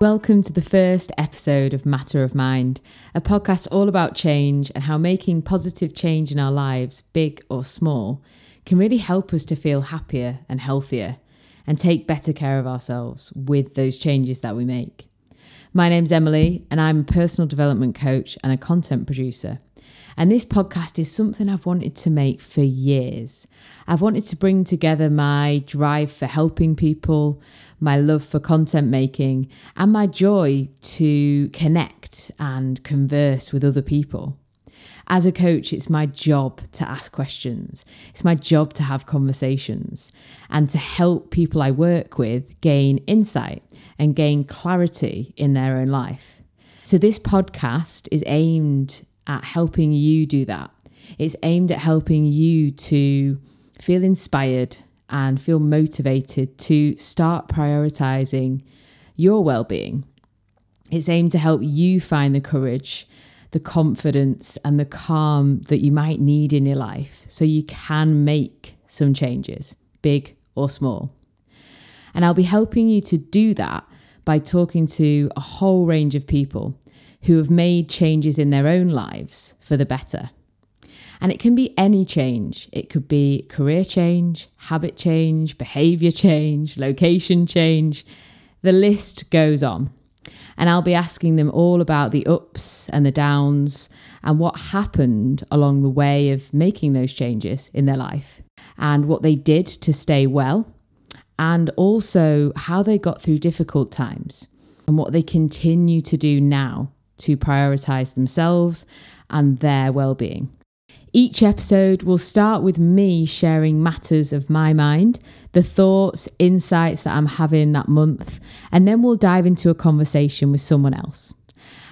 Welcome to the first episode of Matter of Mind, a podcast all about change and how making positive change in our lives, big or small, can really help us to feel happier and healthier and take better care of ourselves with those changes that we make. My name's Emily, and I'm a personal development coach and a content producer. And this podcast is something I've wanted to make for years. I've wanted to bring together my drive for helping people, my love for content making, and my joy to connect and converse with other people. As a coach, it's my job to ask questions. It's my job to have conversations and to help people I work with gain insight and gain clarity in their own life. So, this podcast is aimed at helping you do that. It's aimed at helping you to feel inspired and feel motivated to start prioritizing your well being. It's aimed to help you find the courage, the confidence, and the calm that you might need in your life so you can make some changes, big or small. And I'll be helping you to do that by talking to a whole range of people who have made changes in their own lives for the better. And it can be any change. It could be career change, habit change, behavior change, location change. The list goes on. And I'll be asking them all about the ups and the downs and what happened along the way of making those changes in their life and what they did to stay well and also how they got through difficult times and what they continue to do now to prioritize themselves and their well being. Each episode will start with me sharing matters of my mind, the thoughts, insights that I'm having that month, and then we'll dive into a conversation with someone else.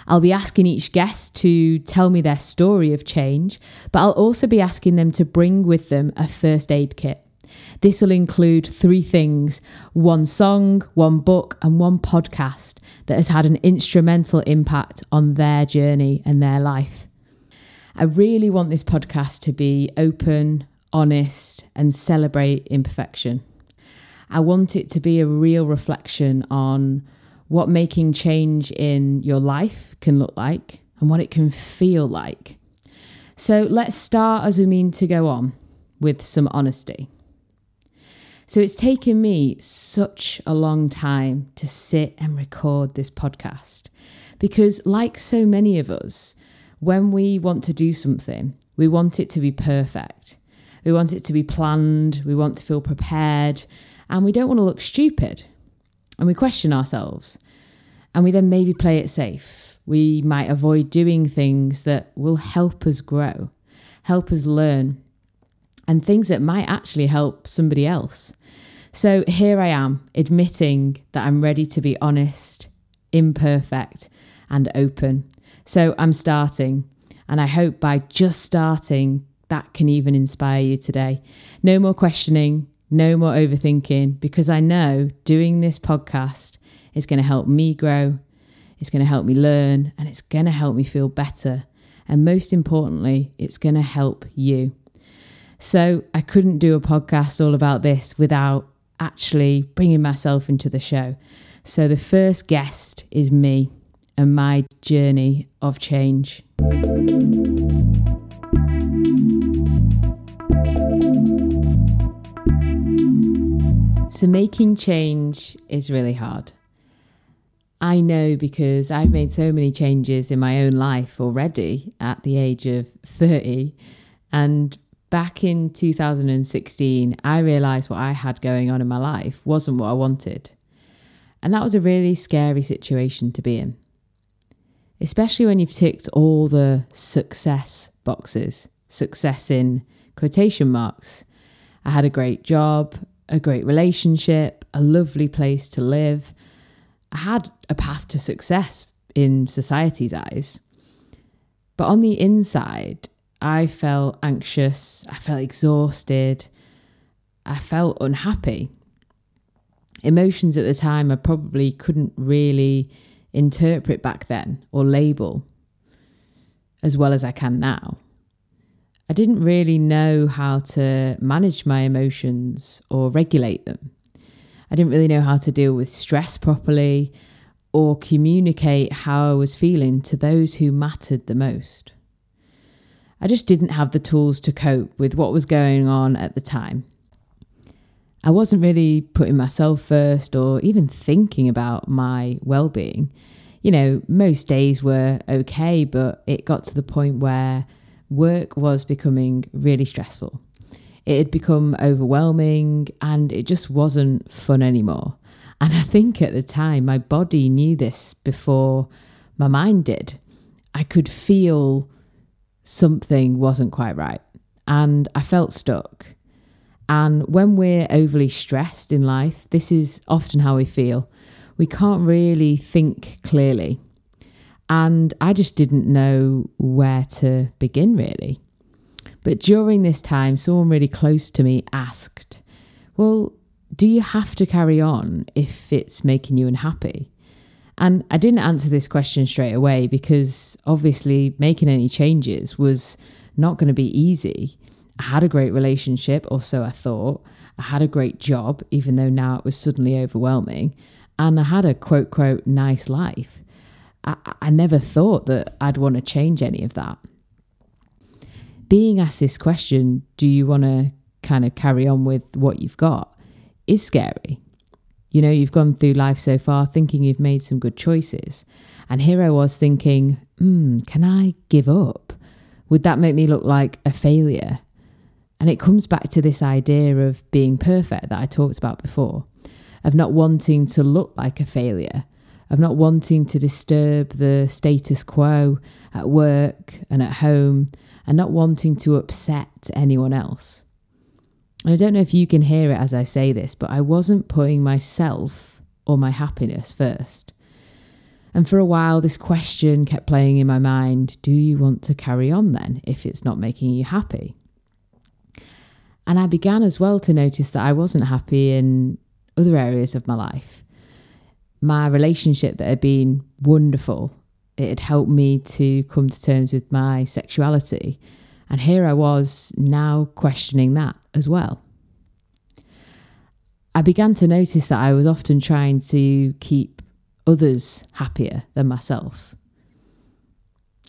I'll be asking each guest to tell me their story of change, but I'll also be asking them to bring with them a first aid kit. This will include three things one song, one book, and one podcast that has had an instrumental impact on their journey and their life. I really want this podcast to be open, honest, and celebrate imperfection. I want it to be a real reflection on what making change in your life can look like and what it can feel like. So let's start as we mean to go on with some honesty. So it's taken me such a long time to sit and record this podcast because, like so many of us, when we want to do something, we want it to be perfect. We want it to be planned, we want to feel prepared, and we don't want to look stupid. And we question ourselves. And we then maybe play it safe. We might avoid doing things that will help us grow, help us learn, and things that might actually help somebody else. So here I am, admitting that I'm ready to be honest, imperfect, and open. So I'm starting, and I hope by just starting, that can even inspire you today. No more questioning, no more overthinking, because I know doing this podcast is going to help me grow, it's going to help me learn, and it's going to help me feel better. And most importantly, it's going to help you. So I couldn't do a podcast all about this without actually bringing myself into the show. So the first guest is me and my journey of change. So, making change is really hard. I know because I've made so many changes in my own life already at the age of 30. And back in 2016, I realised what I had going on in my life wasn't what I wanted. And that was a really scary situation to be in especially when you've ticked all the success boxes, success in quotation marks. I had a great job, a great relationship, a lovely place to live. I had a path to success in society's eyes. But on the inside, I felt anxious, I felt exhausted, I felt unhappy. Emotions at the time I probably couldn't really interpret back then or label as well as I can now. I didn't really know how to manage my emotions or regulate them. I didn't really know how to deal with stress properly or communicate how I was feeling to those who mattered the most. I just didn't have the tools to cope with what was going on at the time. I wasn't really putting myself first or even thinking about my well being. You know, most days were okay, but it got to the point where work was becoming really stressful. It had become overwhelming and it just wasn't fun anymore. And I think at the time, my body knew this before my mind did. I could feel something wasn't quite right and I felt stuck. And when we're overly stressed in life, this is often how we feel. We can't really think clearly. And I just didn't know where to begin, really. But during this time, someone really close to me asked, Well, do you have to carry on if it's making you unhappy? And I didn't answer this question straight away because obviously making any changes was not going to be easy. I had a great relationship, or so I thought. I had a great job, even though now it was suddenly overwhelming. And I had a quote, quote, nice life. I, I never thought that I'd want to change any of that. Being asked this question, do you want to kind of carry on with what you've got, is scary. You know, you've gone through life so far thinking you've made some good choices. And here I was thinking, hmm, can I give up? Would that make me look like a failure? And it comes back to this idea of being perfect that I talked about before, of not wanting to look like a failure, of not wanting to disturb the status quo at work and at home, and not wanting to upset anyone else. And I don't know if you can hear it as I say this, but I wasn't putting myself or my happiness first. And for a while, this question kept playing in my mind Do you want to carry on then if it's not making you happy? And I began as well to notice that I wasn't happy in other areas of my life. My relationship that had been wonderful, it had helped me to come to terms with my sexuality. And here I was now questioning that as well. I began to notice that I was often trying to keep others happier than myself.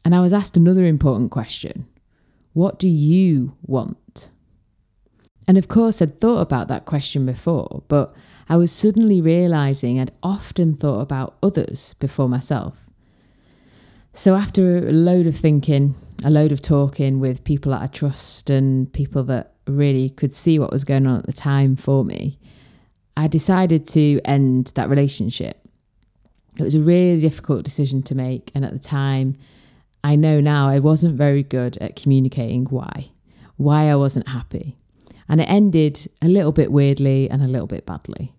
And I was asked another important question What do you want? And of course, I'd thought about that question before, but I was suddenly realizing I'd often thought about others before myself. So, after a load of thinking, a load of talking with people that I trust and people that really could see what was going on at the time for me, I decided to end that relationship. It was a really difficult decision to make, and at the time, I know now I wasn't very good at communicating why, why I wasn't happy. And it ended a little bit weirdly and a little bit badly.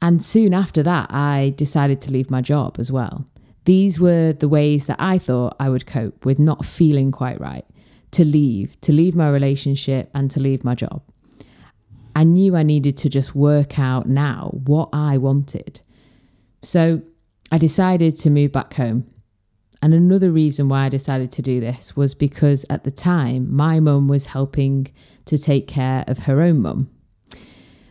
And soon after that, I decided to leave my job as well. These were the ways that I thought I would cope with not feeling quite right to leave, to leave my relationship and to leave my job. I knew I needed to just work out now what I wanted. So I decided to move back home. And another reason why I decided to do this was because at the time, my mum was helping to take care of her own mum.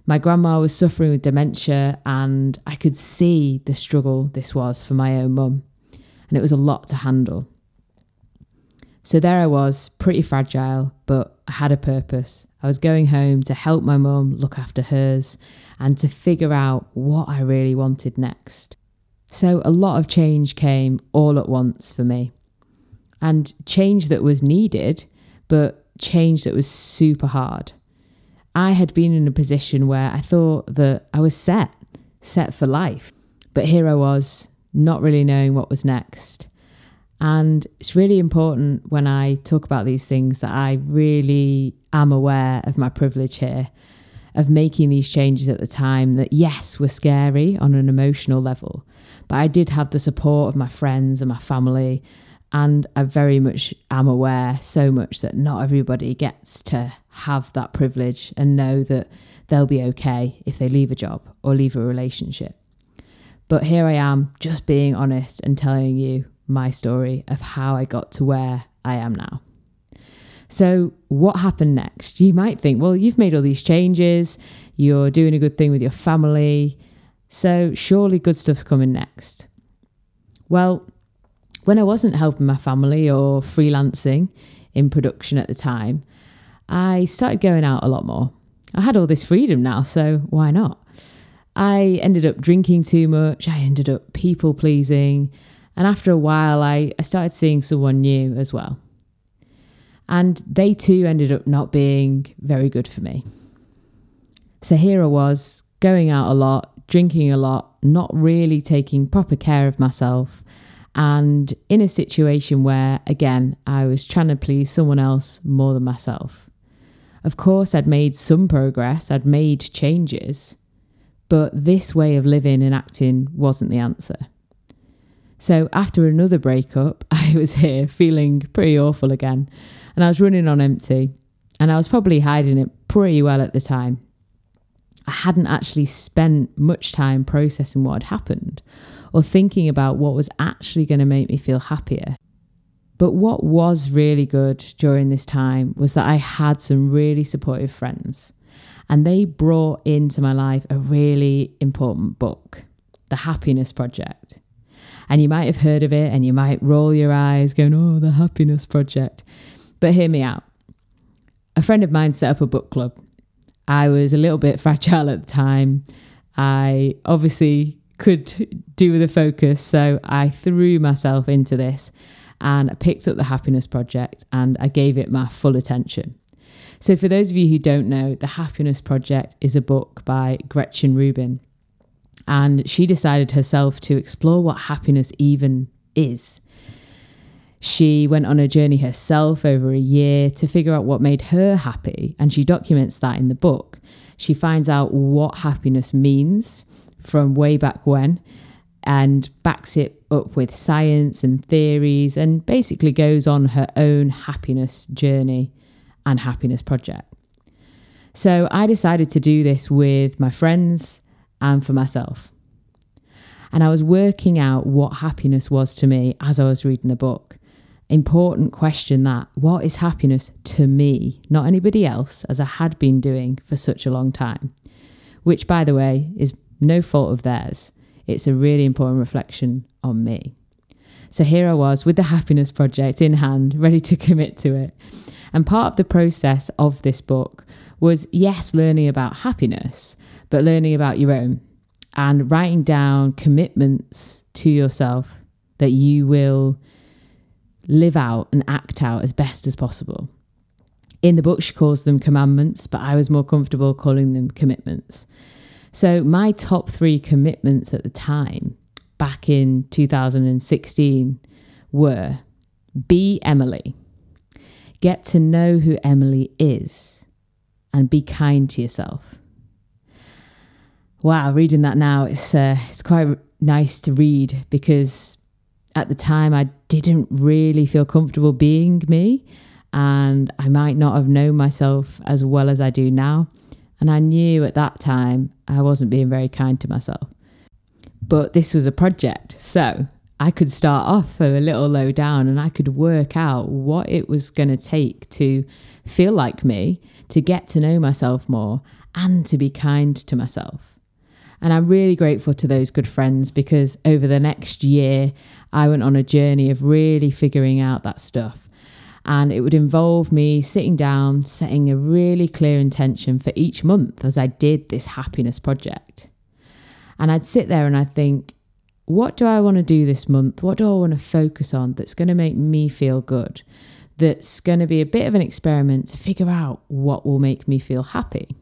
My grandma was suffering with dementia, and I could see the struggle this was for my own mum, and it was a lot to handle. So there I was, pretty fragile, but I had a purpose. I was going home to help my mum look after hers and to figure out what I really wanted next. So a lot of change came all at once for me. And change that was needed, but change that was super hard. I had been in a position where I thought that I was set, set for life. But here I was, not really knowing what was next. And it's really important when I talk about these things that I really am aware of my privilege here, of making these changes at the time that, yes, were scary on an emotional level, but I did have the support of my friends and my family and I very much am aware so much that not everybody gets to have that privilege and know that they'll be okay if they leave a job or leave a relationship. But here I am, just being honest and telling you my story of how I got to where I am now. So, what happened next? You might think, well, you've made all these changes, you're doing a good thing with your family. So surely good stuff's coming next. Well, when I wasn't helping my family or freelancing in production at the time, I started going out a lot more. I had all this freedom now, so why not? I ended up drinking too much, I ended up people pleasing, and after a while, I, I started seeing someone new as well. And they too ended up not being very good for me. So here I was, going out a lot, drinking a lot, not really taking proper care of myself, and in a situation where, again, I was trying to please someone else more than myself. Of course, I'd made some progress, I'd made changes, but this way of living and acting wasn't the answer. So, after another breakup, I was here feeling pretty awful again, and I was running on empty, and I was probably hiding it pretty well at the time. I hadn't actually spent much time processing what had happened or thinking about what was actually going to make me feel happier. But what was really good during this time was that I had some really supportive friends, and they brought into my life a really important book, The Happiness Project. And you might have heard of it and you might roll your eyes going, oh, The Happiness Project. But hear me out. A friend of mine set up a book club. I was a little bit fragile at the time. I obviously could do with a focus, so I threw myself into this and I picked up the Happiness Project and I gave it my full attention. So, for those of you who don't know, The Happiness Project is a book by Gretchen Rubin. And she decided herself to explore what happiness even is. She went on a journey herself over a year to figure out what made her happy, and she documents that in the book. She finds out what happiness means from way back when and backs it up with science and theories and basically goes on her own happiness journey and happiness project. So I decided to do this with my friends and for myself. And I was working out what happiness was to me as I was reading the book. Important question that what is happiness to me, not anybody else, as I had been doing for such a long time, which, by the way, is no fault of theirs it's a really important reflection on me. So here I was with the Happiness Project in hand, ready to commit to it. And part of the process of this book was, yes, learning about happiness, but learning about your own and writing down commitments to yourself that you will live out and act out as best as possible. In the book, she calls them commandments, but I was more comfortable calling them commitments. So, my top three commitments at the time, back in 2016, were be Emily, get to know who Emily is, and be kind to yourself. Wow, reading that now, it's, uh, it's quite nice to read because at the time I didn't really feel comfortable being me, and I might not have known myself as well as I do now. And I knew at that time I wasn't being very kind to myself. But this was a project, so I could start off a little low down and I could work out what it was going to take to feel like me, to get to know myself more, and to be kind to myself. And I'm really grateful to those good friends because over the next year, I went on a journey of really figuring out that stuff. And it would involve me sitting down, setting a really clear intention for each month as I did this happiness project. And I'd sit there and I'd think, what do I want to do this month? What do I want to focus on that's going to make me feel good? That's going to be a bit of an experiment to figure out what will make me feel happy.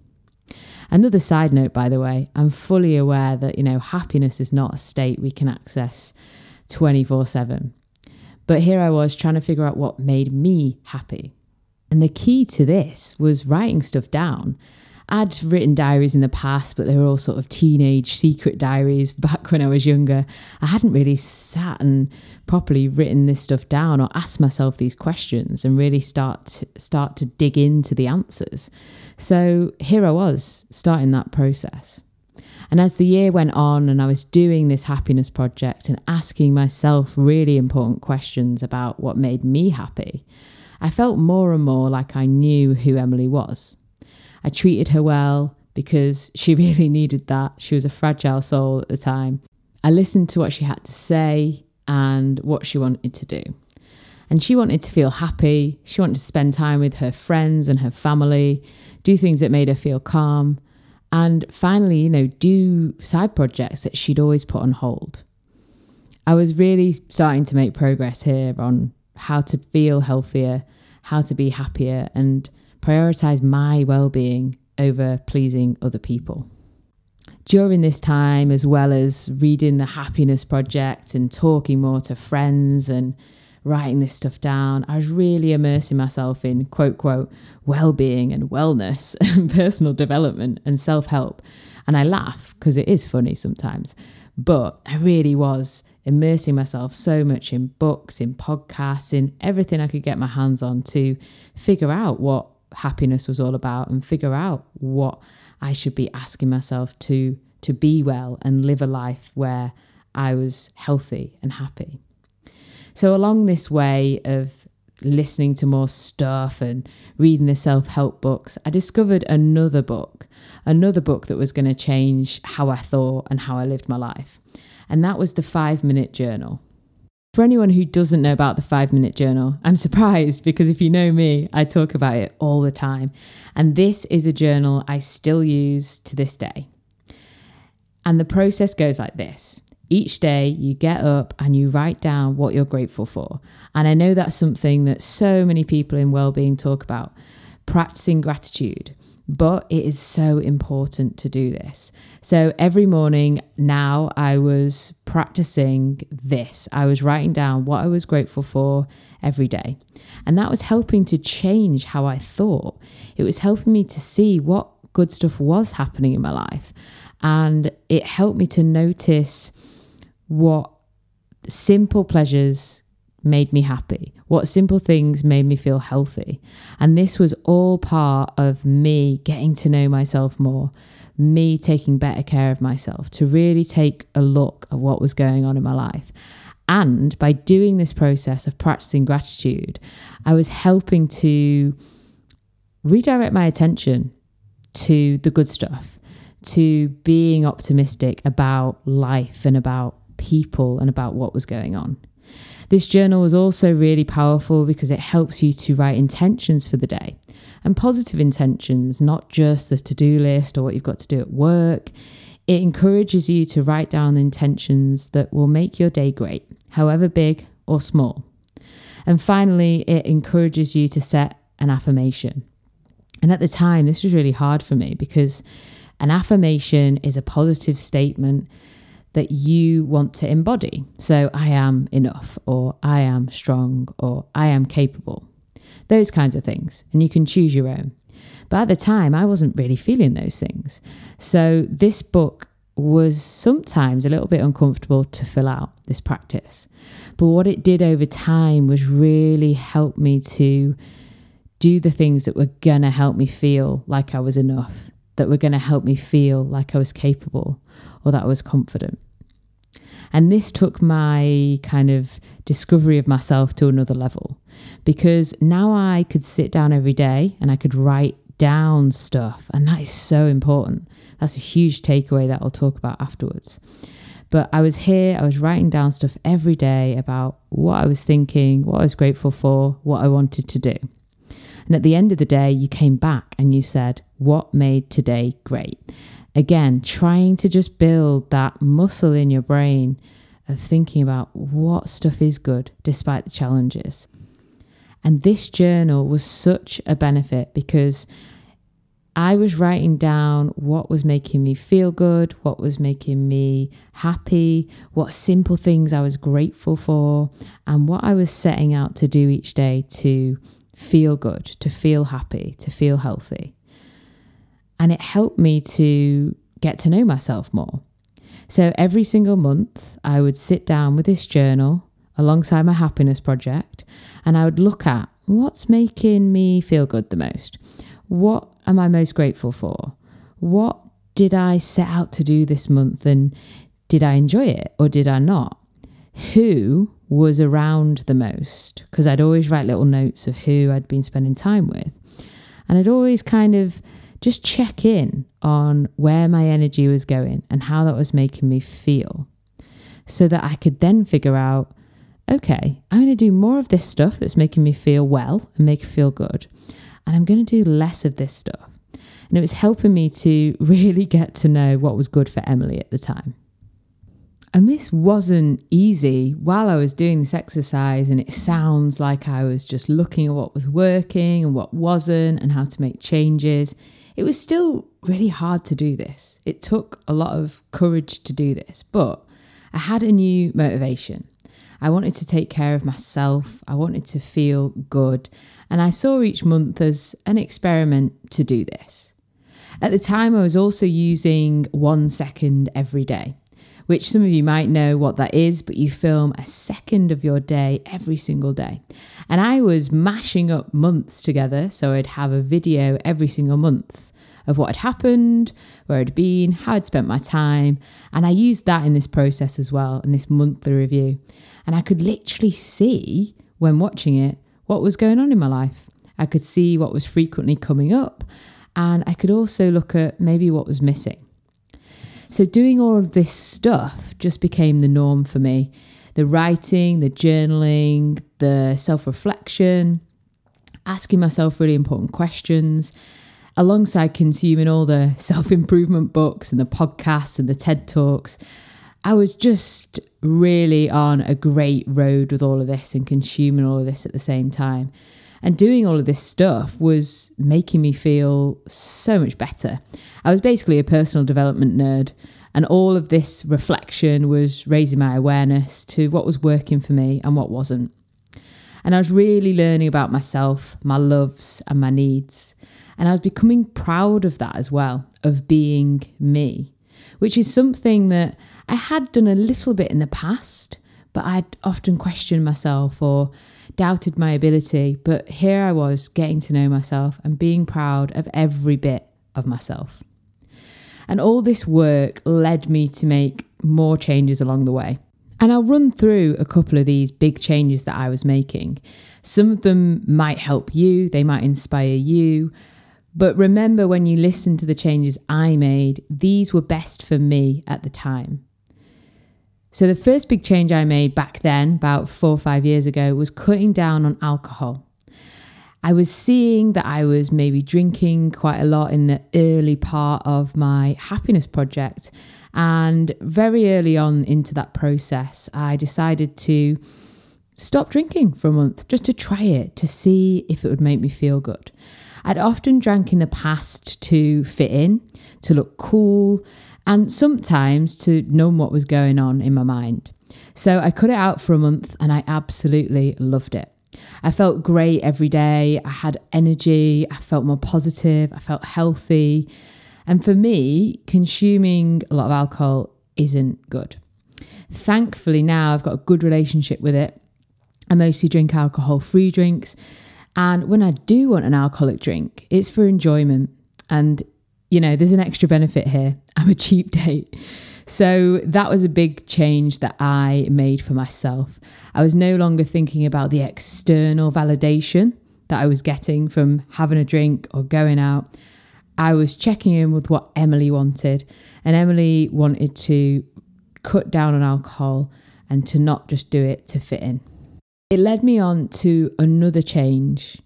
Another side note, by the way, I'm fully aware that, you know, happiness is not a state we can access 24 7. But here I was trying to figure out what made me happy. And the key to this was writing stuff down. I'd written diaries in the past, but they were all sort of teenage secret diaries back when I was younger. I hadn't really sat and properly written this stuff down or asked myself these questions and really start to, start to dig into the answers. So here I was starting that process. And as the year went on and I was doing this happiness project and asking myself really important questions about what made me happy, I felt more and more like I knew who Emily was. I treated her well, because she really needed that. She was a fragile soul at the time. I listened to what she had to say and what she wanted to do. And she wanted to feel happy. She wanted to spend time with her friends and her family, do things that made her feel calm, and finally, you know, do side projects that she'd always put on hold. I was really starting to make progress here on how to feel healthier, how to be happier, and prioritize my well being over pleasing other people. During this time, as well as reading the Happiness Project and talking more to friends and writing this stuff down, I was really immersing myself in quote, quote, well being and wellness and personal development and self help. And I laugh because it is funny sometimes, but I really was immersing myself so much in books, in podcasts, in everything I could get my hands on to figure out what happiness was all about and figure out what I should be asking myself to to be well and live a life where I was healthy and happy. So along this way of listening to more stuff and reading the self-help books, I discovered another book, another book that was going to change how I thought and how I lived my life and that was the five minute journal. For anyone who doesn't know about the five minute journal, I'm surprised because if you know me, I talk about it all the time. And this is a journal I still use to this day. And the process goes like this each day you get up and you write down what you're grateful for. And I know that's something that so many people in well-being talk about, practicing gratitude. But it is so important to do this. So every morning now, I was practicing this. I was writing down what I was grateful for every day. And that was helping to change how I thought. It was helping me to see what good stuff was happening in my life. And it helped me to notice what simple pleasures made me happy, what simple things made me feel healthy. And this was all part of me getting to know myself more, me taking better care of myself, to really take a look at what was going on in my life. And by doing this process of practicing gratitude, I was helping to redirect my attention to the good stuff, to being optimistic about life and about people and about what was going on. This journal was also really powerful because it helps you to write intentions for the day and positive intentions, not just the to do list or what you've got to do at work. It encourages you to write down intentions that will make your day great, however big or small. And finally, it encourages you to set an affirmation. And at the time, this was really hard for me because an affirmation is a positive statement that you want to embody. So, I am enough, or I am strong, or I am capable. Those kinds of things. And you can choose your own. But at the time, I wasn't really feeling those things. So, this book was sometimes a little bit uncomfortable to fill out, this practice. But what it did over time was really help me to do the things that were going to help me feel like I was enough, that were going to help me feel like I was capable or that I was confident. And this took my kind of discovery of myself to another level because now I could sit down every day and I could write down stuff. And that is so important. That's a huge takeaway that I'll talk about afterwards. But I was here, I was writing down stuff every day about what I was thinking, what I was grateful for, what I wanted to do. And at the end of the day, you came back and you said, What made today great? Again, trying to just build that muscle in your brain of thinking about what stuff is good despite the challenges. And this journal was such a benefit because I was writing down what was making me feel good, what was making me happy, what simple things I was grateful for, and what I was setting out to do each day to feel good, to feel happy, to feel healthy. And it helped me to get to know myself more. So every single month, I would sit down with this journal alongside my happiness project and I would look at what's making me feel good the most. What am I most grateful for? What did I set out to do this month and did I enjoy it or did I not? Who was around the most? Because I'd always write little notes of who I'd been spending time with. And I'd always kind of just check in on where my energy was going and how that was making me feel so that I could then figure out okay, I'm going to do more of this stuff that's making me feel well and make me feel good. And I'm going to do less of this stuff. And it was helping me to really get to know what was good for Emily at the time. And this wasn't easy while I was doing this exercise, and it sounds like I was just looking at what was working and what wasn't, and how to make changes. It was still really hard to do this. It took a lot of courage to do this, but I had a new motivation. I wanted to take care of myself, I wanted to feel good, and I saw each month as an experiment to do this. At the time, I was also using one second every day which some of you might know what that is, but you film a second of your day every single day. And I was mashing up months together, so I'd have a video every single month of what had happened, where I'd been, how I'd spent my time. And I used that in this process as well, in this monthly review. And I could literally see when watching it what was going on in my life. I could see what was frequently coming up, and I could also look at maybe what was missing. So, doing all of this stuff just became the norm for me the writing, the journaling, the self reflection, asking myself really important questions, alongside consuming all the self improvement books and the podcasts and the TED Talks. I was just really on a great road with all of this and consuming all of this at the same time. And doing all of this stuff was making me feel so much better. I was basically a personal development nerd, and all of this reflection was raising my awareness to what was working for me and what wasn't. And I was really learning about myself, my loves, and my needs. And I was becoming proud of that as well, of being me, which is something that I had done a little bit in the past, but I'd often questioned myself or doubted my ability, but here I was getting to know myself and being proud of every bit of myself. And all this work led me to make more changes along the way. And I'll run through a couple of these big changes that I was making. Some of them might help you, they might inspire you. But remember, when you listen to the changes I made, these were best for me at the time. So, the first big change I made back then, about four or five years ago, was cutting down on alcohol. I was seeing that I was maybe drinking quite a lot in the early part of my happiness project. And very early on into that process, I decided to stop drinking for a month just to try it, to see if it would make me feel good. I'd often drank in the past to fit in, to look cool, and sometimes to numb what was going on in my mind. So I cut it out for a month and I absolutely loved it. I felt great every day. I had energy. I felt more positive. I felt healthy. And for me, consuming a lot of alcohol isn't good. Thankfully, now I've got a good relationship with it. I mostly drink alcohol free drinks. And when I do want an alcoholic drink, it's for enjoyment. And you know, there's an extra benefit here. I'm a cheap date. So that was a big change that I made for myself. I was no longer thinking about the external validation that I was getting from having a drink or going out. I was checking in with what Emily wanted, and Emily wanted to cut down on alcohol and to not just do it to fit in. It led me on to another change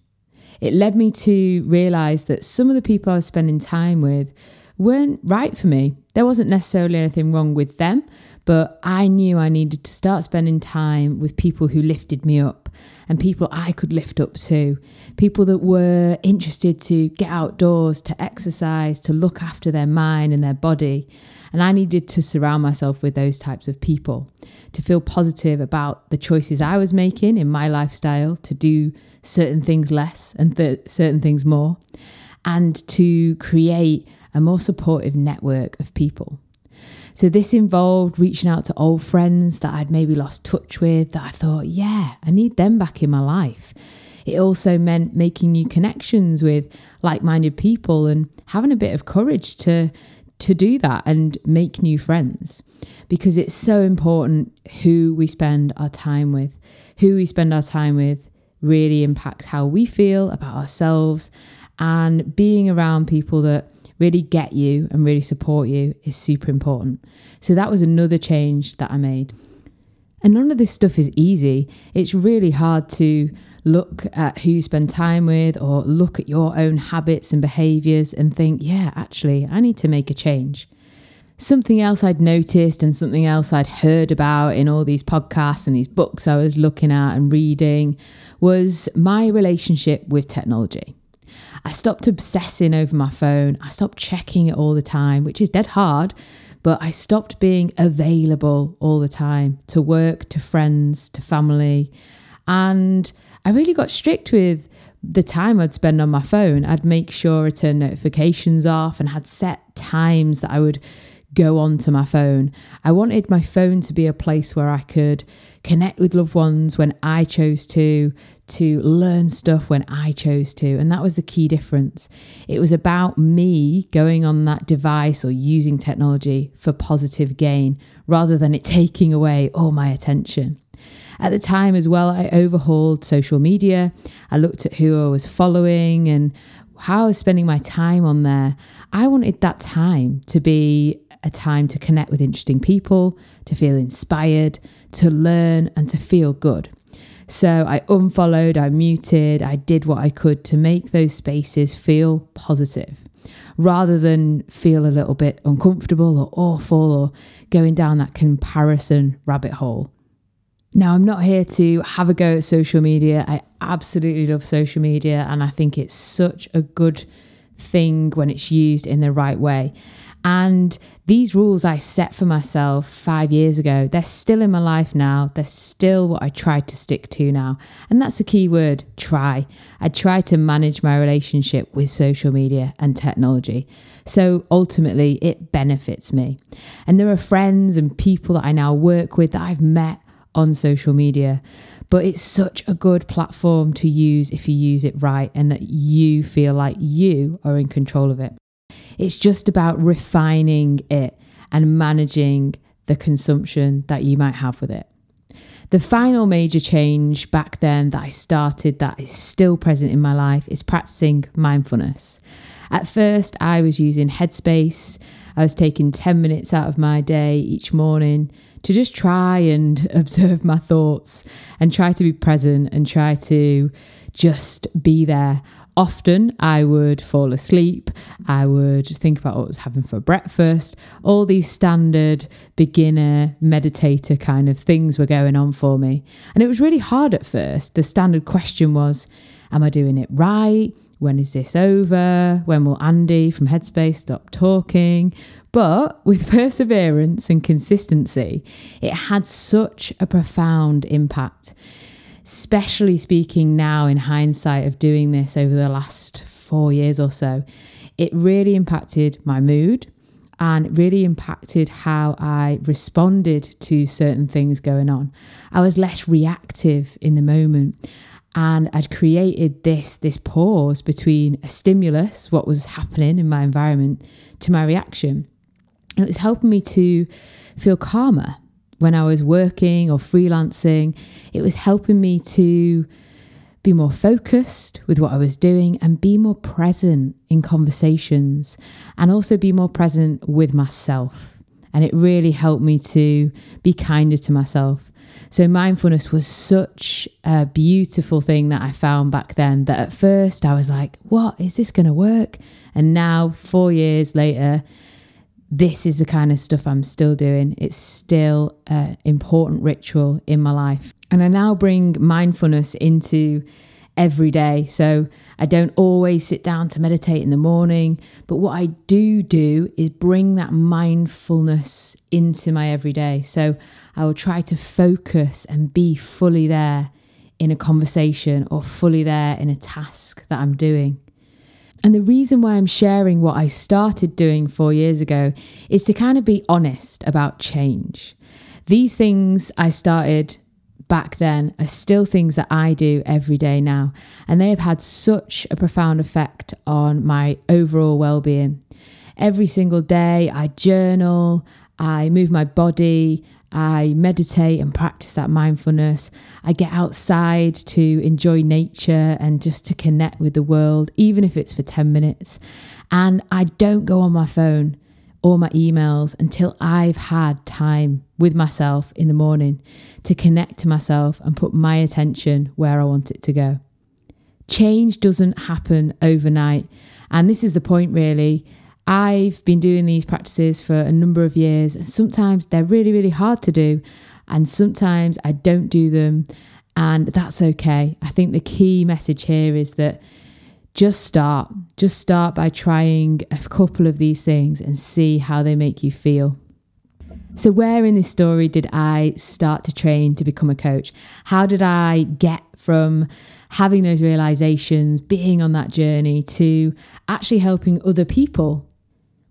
it led me to realize that some of the people I was spending time with weren't right for me. There wasn't necessarily anything wrong with them, but I knew I needed to start spending time with people who lifted me up and people I could lift up to. People that were interested to get outdoors, to exercise, to look after their mind and their body. And I needed to surround myself with those types of people to feel positive about the choices I was making in my lifestyle, to do certain things less and th- certain things more, and to create a more supportive network of people. So, this involved reaching out to old friends that I'd maybe lost touch with that I thought, yeah, I need them back in my life. It also meant making new connections with like minded people and having a bit of courage to, to do that and make new friends because it's so important who we spend our time with. Who we spend our time with really impacts how we feel about ourselves And being around people that really get you and really support you is super important. So that was another change that I made. And none of this stuff is easy. It's really hard to look at who you spend time with or look at your own habits and behaviors and think, yeah, actually, I need to make a change. Something else I'd noticed and something else I'd heard about in all these podcasts and these books I was looking at and reading was my relationship with technology. I stopped obsessing over my phone. I stopped checking it all the time, which is dead hard, but I stopped being available all the time to work, to friends, to family. And I really got strict with the time I'd spend on my phone. I'd make sure I turned notifications off and had set times that I would go onto my phone. I wanted my phone to be a place where I could connect with loved ones when I chose to, to learn stuff when I chose to. And that was the key difference. It was about me going on that device or using technology for positive gain rather than it taking away all my attention. At the time, as well, I overhauled social media. I looked at who I was following and how I was spending my time on there. I wanted that time to be a time to connect with interesting people, to feel inspired, to learn, and to feel good. So I unfollowed, I muted, I did what I could to make those spaces feel positive rather than feel a little bit uncomfortable or awful or going down that comparison rabbit hole. Now, I'm not here to have a go at social media. I absolutely love social media and I think it's such a good thing when it's used in the right way. And these rules I set for myself five years ago, they're still in my life now. They're still what I try to stick to now. And that's a key word try. I try to manage my relationship with social media and technology. So ultimately, it benefits me. And there are friends and people that I now work with that I've met on social media. But it's such a good platform to use if you use it right and that you feel like you are in control of it. It's just about refining it and managing the consumption that you might have with it. The final major change back then that I started that is still present in my life is practicing mindfulness. At first, I was using Headspace. I was taking 10 minutes out of my day each morning to just try and observe my thoughts and try to be present and try to just be there often I would fall asleep, I would think about what I was having for breakfast, all these standard beginner meditator kind of things were going on for me. And it was really hard at first. The standard question was, Am I doing it right? When is this over? When will Andy from Headspace stop talking? But with perseverance and consistency, it had such a profound impact especially speaking now in hindsight of doing this over the last four years or so, it really impacted my mood and really impacted how I responded to certain things going on. I was less reactive in the moment and I'd created this this pause between a stimulus, what was happening in my environment, to my reaction. And it was helping me to feel calmer when I was working or freelancing, it was helping me to be more focused with what I was doing and be more present in conversations and also be more present with myself. And it really helped me to be kinder to myself. So, mindfulness was such a beautiful thing that I found back then that at first I was like, what is this going to work? And now, four years later, this is the kind of stuff I'm still doing. It's still an important ritual in my life. And I now bring mindfulness into every day. So I don't always sit down to meditate in the morning, but what I do do is bring that mindfulness into my everyday. So I will try to focus and be fully there in a conversation or fully there in a task that I'm doing. And the reason why I'm sharing what I started doing four years ago is to kind of be honest about change. These things I started back then are still things that I do every day now, and they have had such a profound effect on my overall well being. Every single day, I journal, I move my body, I meditate and practice that mindfulness. I get outside to enjoy nature and just to connect with the world, even if it's for 10 minutes. And I don't go on my phone or my emails until I've had time with myself in the morning to connect to myself and put my attention where I want it to go. Change doesn't happen overnight. And this is the point, really. I've been doing these practices for a number of years, sometimes they're really, really hard to do, and sometimes I don't do them, and that's okay. I think the key message here is that just start. Just start by trying a couple of these things and see how they make you feel. So, where in this story did I start to train to become a coach? How did I get from having those realizations, being on that journey, to actually helping other people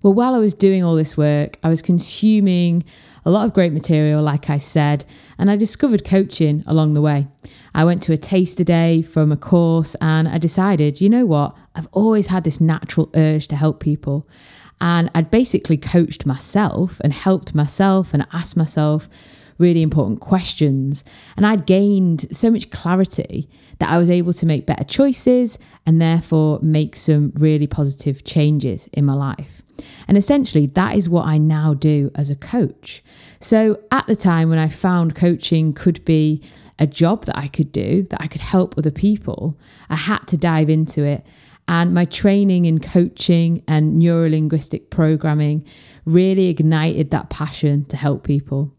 well, while I was doing all this work, I was consuming a lot of great material, like I said, and I discovered coaching along the way. I went to a taster day from a course and I decided, you know what? I've always had this natural urge to help people. And I'd basically coached myself and helped myself and asked myself really important questions. And I'd gained so much clarity that I was able to make better choices and therefore make some really positive changes in my life. And essentially, that is what I now do as a coach. So at the time when I found coaching could be a job that I could do, that I could help other people, I had to dive into it. And my training in coaching and neurolinguistic programming really ignited that passion to help people.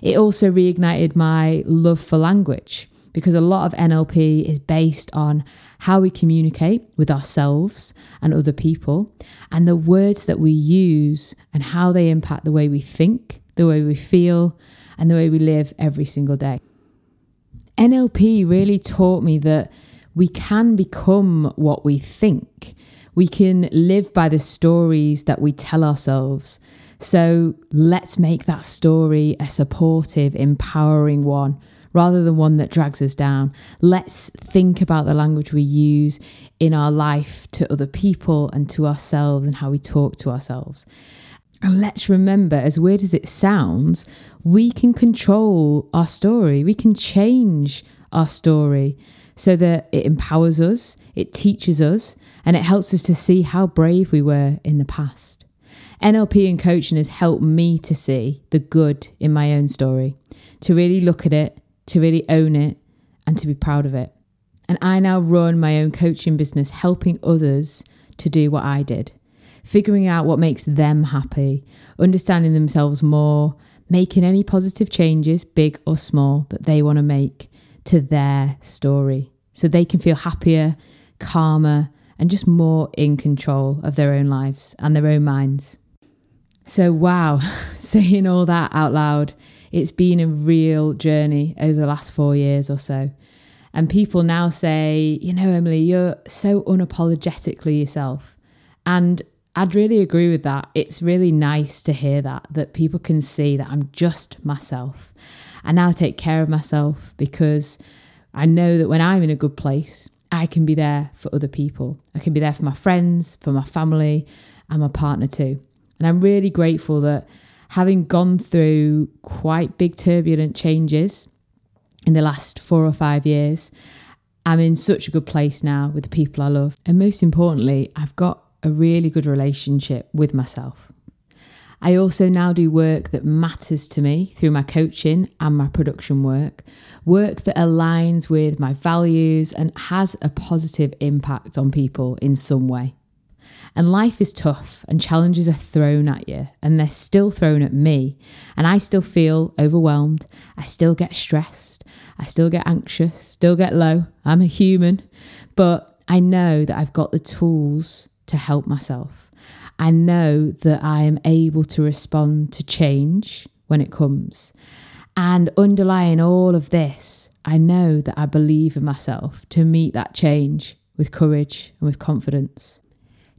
It also reignited my love for language because a lot of NLP is based on how we communicate with ourselves and other people, and the words that we use and how they impact the way we think, the way we feel, and the way we live every single day. NLP really taught me that we can become what we think. We can live by the stories that we tell ourselves. So let's make that story a supportive, empowering one rather than one that drags us down. Let's think about the language we use in our life to other people and to ourselves and how we talk to ourselves. And let's remember, as weird as it sounds, we can control our story. We can change our story so that it empowers us, it teaches us, and it helps us to see how brave we were in the past. NLP and coaching has helped me to see the good in my own story, to really look at it to really own it and to be proud of it. And I now run my own coaching business, helping others to do what I did, figuring out what makes them happy, understanding themselves more, making any positive changes, big or small, that they want to make to their story so they can feel happier, calmer, and just more in control of their own lives and their own minds. So, wow, saying all that out loud it's been a real journey over the last four years or so. And people now say, you know, Emily, you're so unapologetically yourself. And I'd really agree with that. It's really nice to hear that, that people can see that I'm just myself. I now take care of myself because I know that when I'm in a good place, I can be there for other people. I can be there for my friends, for my family, and my partner too. And I'm really grateful that having gone through quite big turbulent changes in the last four or five years, I'm in such a good place now with the people I love. And most importantly, I've got a really good relationship with myself. I also now do work that matters to me through my coaching and my production work, work that aligns with my values and has a positive impact on people in some way. And life is tough and challenges are thrown at you and they're still thrown at me. And I still feel overwhelmed. I still get stressed. I still get anxious, still get low. I'm a human. But I know that I've got the tools to help myself. I know that I am able to respond to change when it comes. And underlying all of this, I know that I believe in myself to meet that change with courage and with confidence.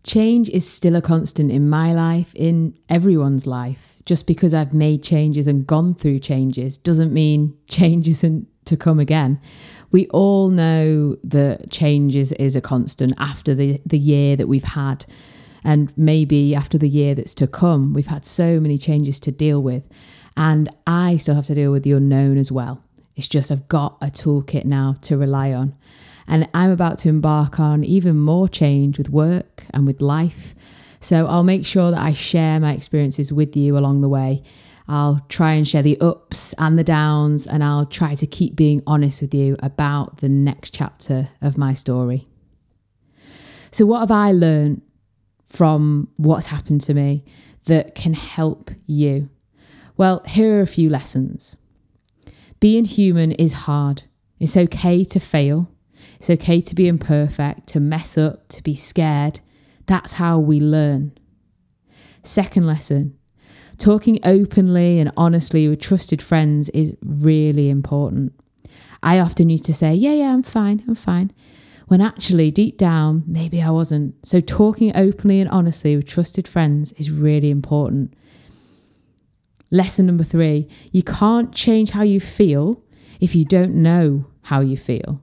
Change is still a constant in my life, in everyone's life. Just because I've made changes and gone through changes doesn't mean change isn't to come again. We all know that change is, is a constant after the, the year that we've had, and maybe after the year that's to come. We've had so many changes to deal with. And I still have to deal with the unknown as well. It's just I've got a toolkit now to rely on. And I'm about to embark on even more change with work and with life. So I'll make sure that I share my experiences with you along the way. I'll try and share the ups and the downs, and I'll try to keep being honest with you about the next chapter of my story. So, what have I learned from what's happened to me that can help you? Well, here are a few lessons. Being human is hard. It's okay to fail. It's okay to be imperfect, to mess up, to be scared. That's how we learn. Second lesson talking openly and honestly with trusted friends is really important. I often used to say, Yeah, yeah, I'm fine, I'm fine. When actually, deep down, maybe I wasn't. So, talking openly and honestly with trusted friends is really important. Lesson number three you can't change how you feel if you don't know how you feel.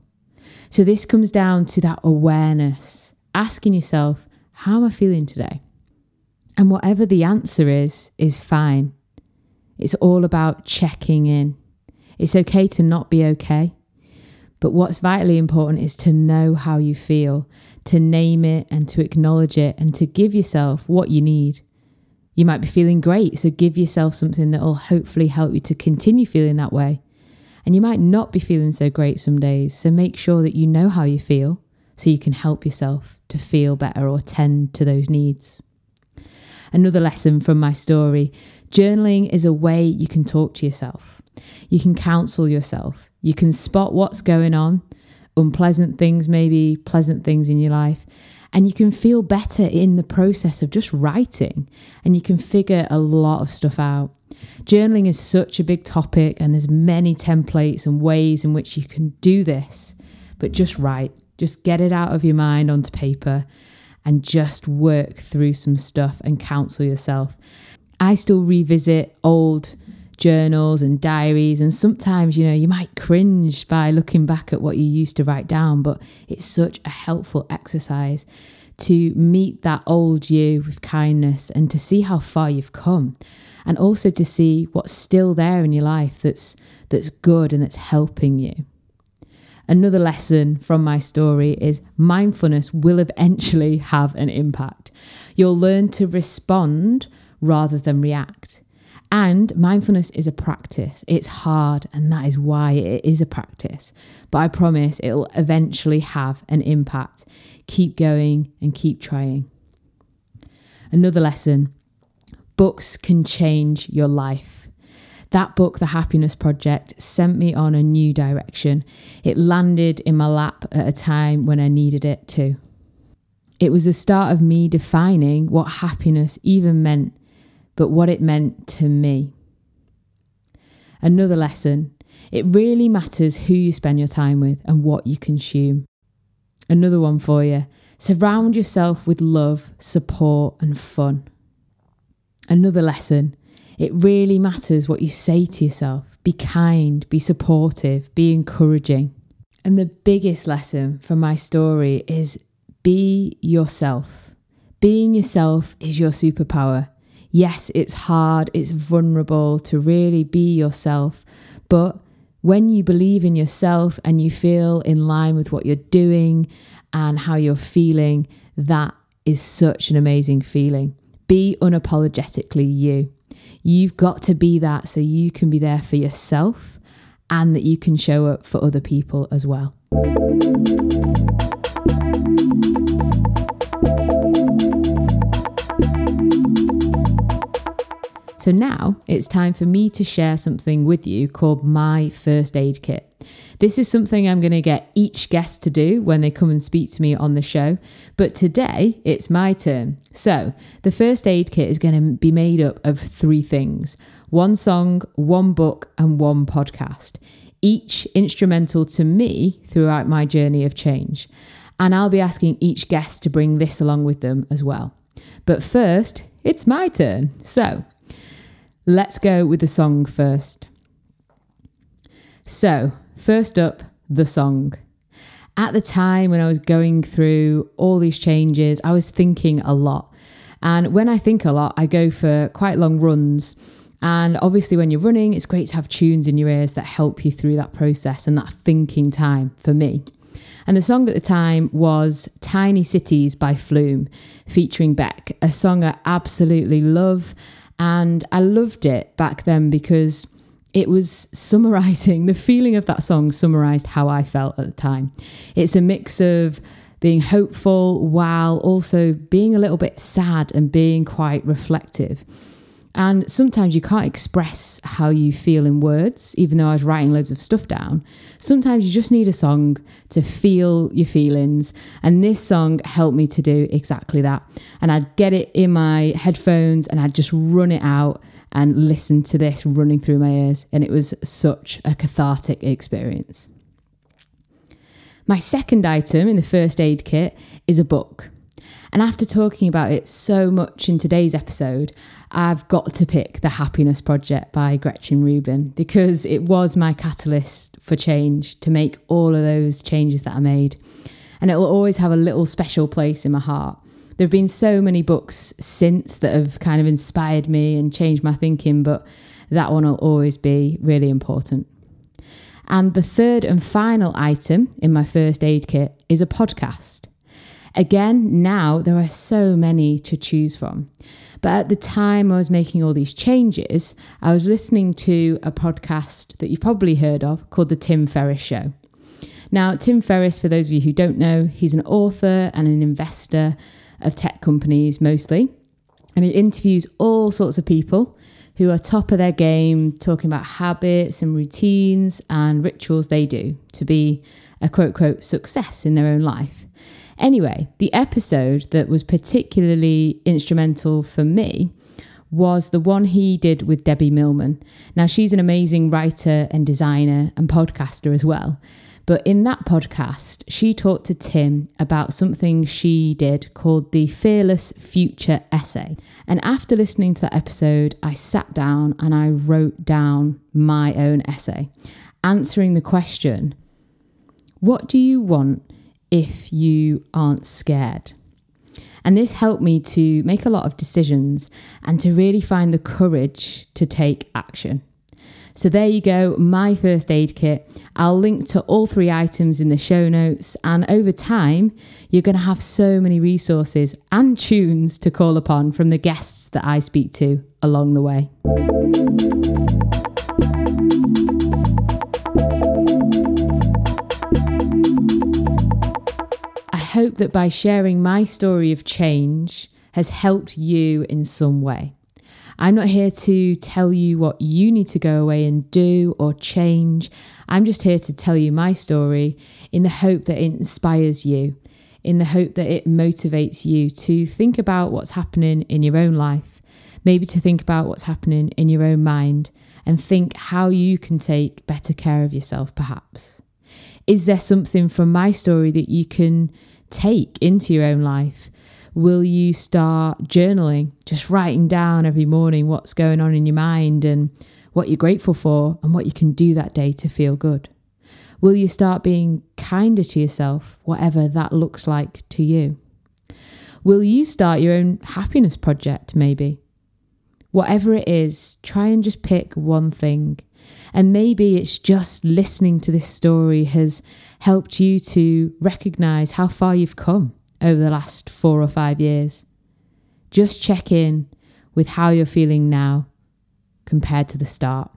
So, this comes down to that awareness, asking yourself, How am I feeling today? And whatever the answer is, is fine. It's all about checking in. It's okay to not be okay. But what's vitally important is to know how you feel, to name it and to acknowledge it and to give yourself what you need. You might be feeling great, so give yourself something that will hopefully help you to continue feeling that way. And you might not be feeling so great some days, so make sure that you know how you feel so you can help yourself to feel better or tend to those needs. Another lesson from my story journaling is a way you can talk to yourself. You can counsel yourself. You can spot what's going on, unpleasant things, maybe pleasant things in your life, and you can feel better in the process of just writing and you can figure a lot of stuff out. Journaling is such a big topic and there's many templates and ways in which you can do this. But just write, just get it out of your mind onto paper and just work through some stuff and counsel yourself. I still revisit old journals and diaries. And sometimes, you know, you might cringe by looking back at what you used to write down, but it's such a helpful exercise to meet that old you with kindness and to see how far you've come and also to see what's still there in your life that's that's good and that's helping you. Another lesson from my story is mindfulness will eventually have an impact. You'll learn to respond rather than react. And mindfulness is a practice. It's hard, and that is why it is a practice. But I promise it'll eventually have an impact. Keep going and keep trying. Another lesson books can change your life. That book, The Happiness Project, sent me on a new direction. It landed in my lap at a time when I needed it too. It was the start of me defining what happiness even meant but what it meant to me. Another lesson it really matters who you spend your time with and what you consume. Another one for you surround yourself with love, support, and fun. Another lesson it really matters what you say to yourself. Be kind, be supportive, be encouraging. And the biggest lesson from my story is be yourself. Being yourself is your superpower yes, it's hard, it's vulnerable to really be yourself. But when you believe in yourself and you feel in line with what you're doing and how you're feeling, that is such an amazing feeling. Be unapologetically you. You've got to be that so you can be there for yourself and that you can show up for other people as well. So now it's time for me to share something with you called my first aid kit. This is something I'm going to get each guest to do when they come and speak to me on the show, but today it's my turn. So, the first aid kit is going to be made up of three things one song, one book, and one podcast, each instrumental to me throughout my journey of change. And I'll be asking each guest to bring this along with them as well. But first, it's my turn. So, Let's go with the song first. So, first up, the song. At the time when I was going through all these changes, I was thinking a lot. And when I think a lot, I go for quite long runs And obviously, when you're running, it's great to have tunes in your ears that help you through that process and that thinking time for me. And the song at the time was Tiny Cities by Flume, featuring Beck, a song I absolutely love. And I loved it back then because it was summarizing the feeling of that song, summarized how I felt at the time. It's a mix of being hopeful while also being a little bit sad and being quite reflective. And sometimes you can't express how you feel in words, even though I was writing loads of stuff down. Sometimes you just need a song to feel your feelings. And this song helped me to do exactly that. And I'd get it in my headphones and I'd just run it out and listen to this running through my ears. And it was such a cathartic experience. My second item in the first aid kit is a book. And after talking about it so much in today's episode, I've got to pick The Happiness Project by Gretchen Rubin because it was my catalyst for change to make all of those changes that I made. And it will always have a little special place in my heart. There have been so many books since that have kind of inspired me and changed my thinking, but that one will always be really important. And the third and final item in my first aid kit is a podcast. Again, now there are so many to choose from. But at the time I was making all these changes, I was listening to a podcast that you've probably heard of called The Tim Ferriss Show. Now, Tim Ferriss, for those of you who don't know, he's an author and an investor of tech companies mostly. And he interviews all sorts of people who are top of their game, talking about habits and routines and rituals they do to be a quote, quote, success in their own life. Anyway, the episode that was particularly instrumental for me was the one he did with Debbie Millman. Now, she's an amazing writer and designer and podcaster as well. But in that podcast, she talked to Tim about something she did called the Fearless Future Essay. And after listening to that episode, I sat down and I wrote down my own essay, answering the question What do you want if you aren't scared. And this helped me to make a lot of decisions and to really find the courage to take action. So there you go, my first aid kit. I'll link to all three items in the show notes. And over time, you're going to have so many resources and tunes to call upon from the guests that I speak to along the way. Hope that by sharing my story of change has helped you in some way. I'm not here to tell you what you need to go away and do or change. I'm just here to tell you my story in the hope that it inspires you, in the hope that it motivates you to think about what's happening in your own life, maybe to think about what's happening in your own mind, and think how you can take better care of yourself, perhaps. Is there something from my story that you can take into your own life? Will you start journaling, just writing down every morning what's going on in your mind and what you're grateful for and what you can do that day to feel good? Will you start being kinder to yourself, whatever that looks like to you? Will you start your own happiness project, maybe? Whatever it is, try and just pick one thing. And maybe it's just listening to this story has helped you to recognize how far you've come over the last four or five years. Just check in with how you're feeling now compared to the start.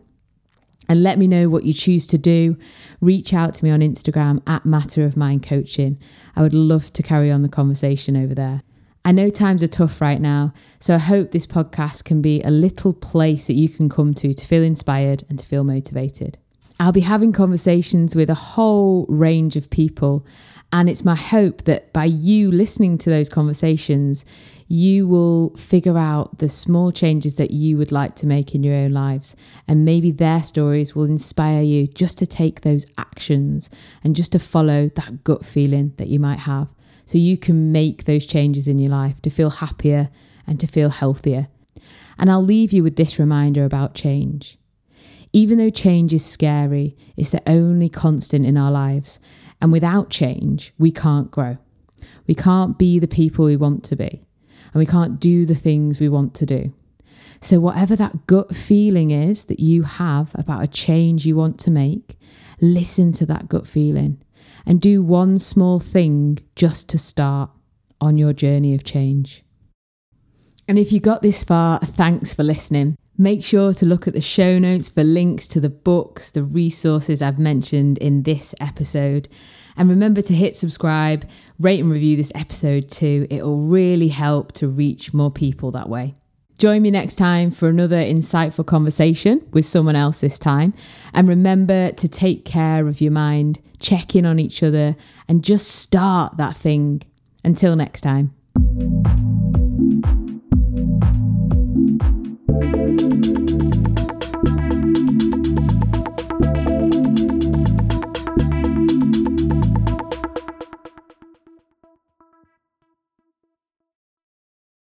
And let me know what you choose to do. Reach out to me on Instagram at Matter of Mind Coaching. I would love to carry on the conversation over there. I know times are tough right now, so I hope this podcast can be a little place that you can come to to feel inspired and to feel motivated. I'll be having conversations with a whole range of people. And it's my hope that by you listening to those conversations, you will figure out the small changes that you would like to make in your own lives. And maybe their stories will inspire you just to take those actions and just to follow that gut feeling that you might have. So you can make those changes in your life to feel happier and to feel healthier. And I'll leave you with this reminder about change. Even though change is scary, it's the only constant in our lives. And without change, we can't grow. We can't be the people we want to be. And we can't do the things we want to do. So, whatever that gut feeling is that you have about a change you want to make, listen to that gut feeling and do one small thing just to start on your journey of change. And if you got this far, thanks for listening. Make sure to look at the show notes for links to the books, the resources I've mentioned in this episode. And remember to hit subscribe, rate and review this episode too. It'll really help to reach more people that way. Join me next time for another insightful conversation with someone else this time. And remember to take care of your mind, check in on each other, and just start that thing. Until next time.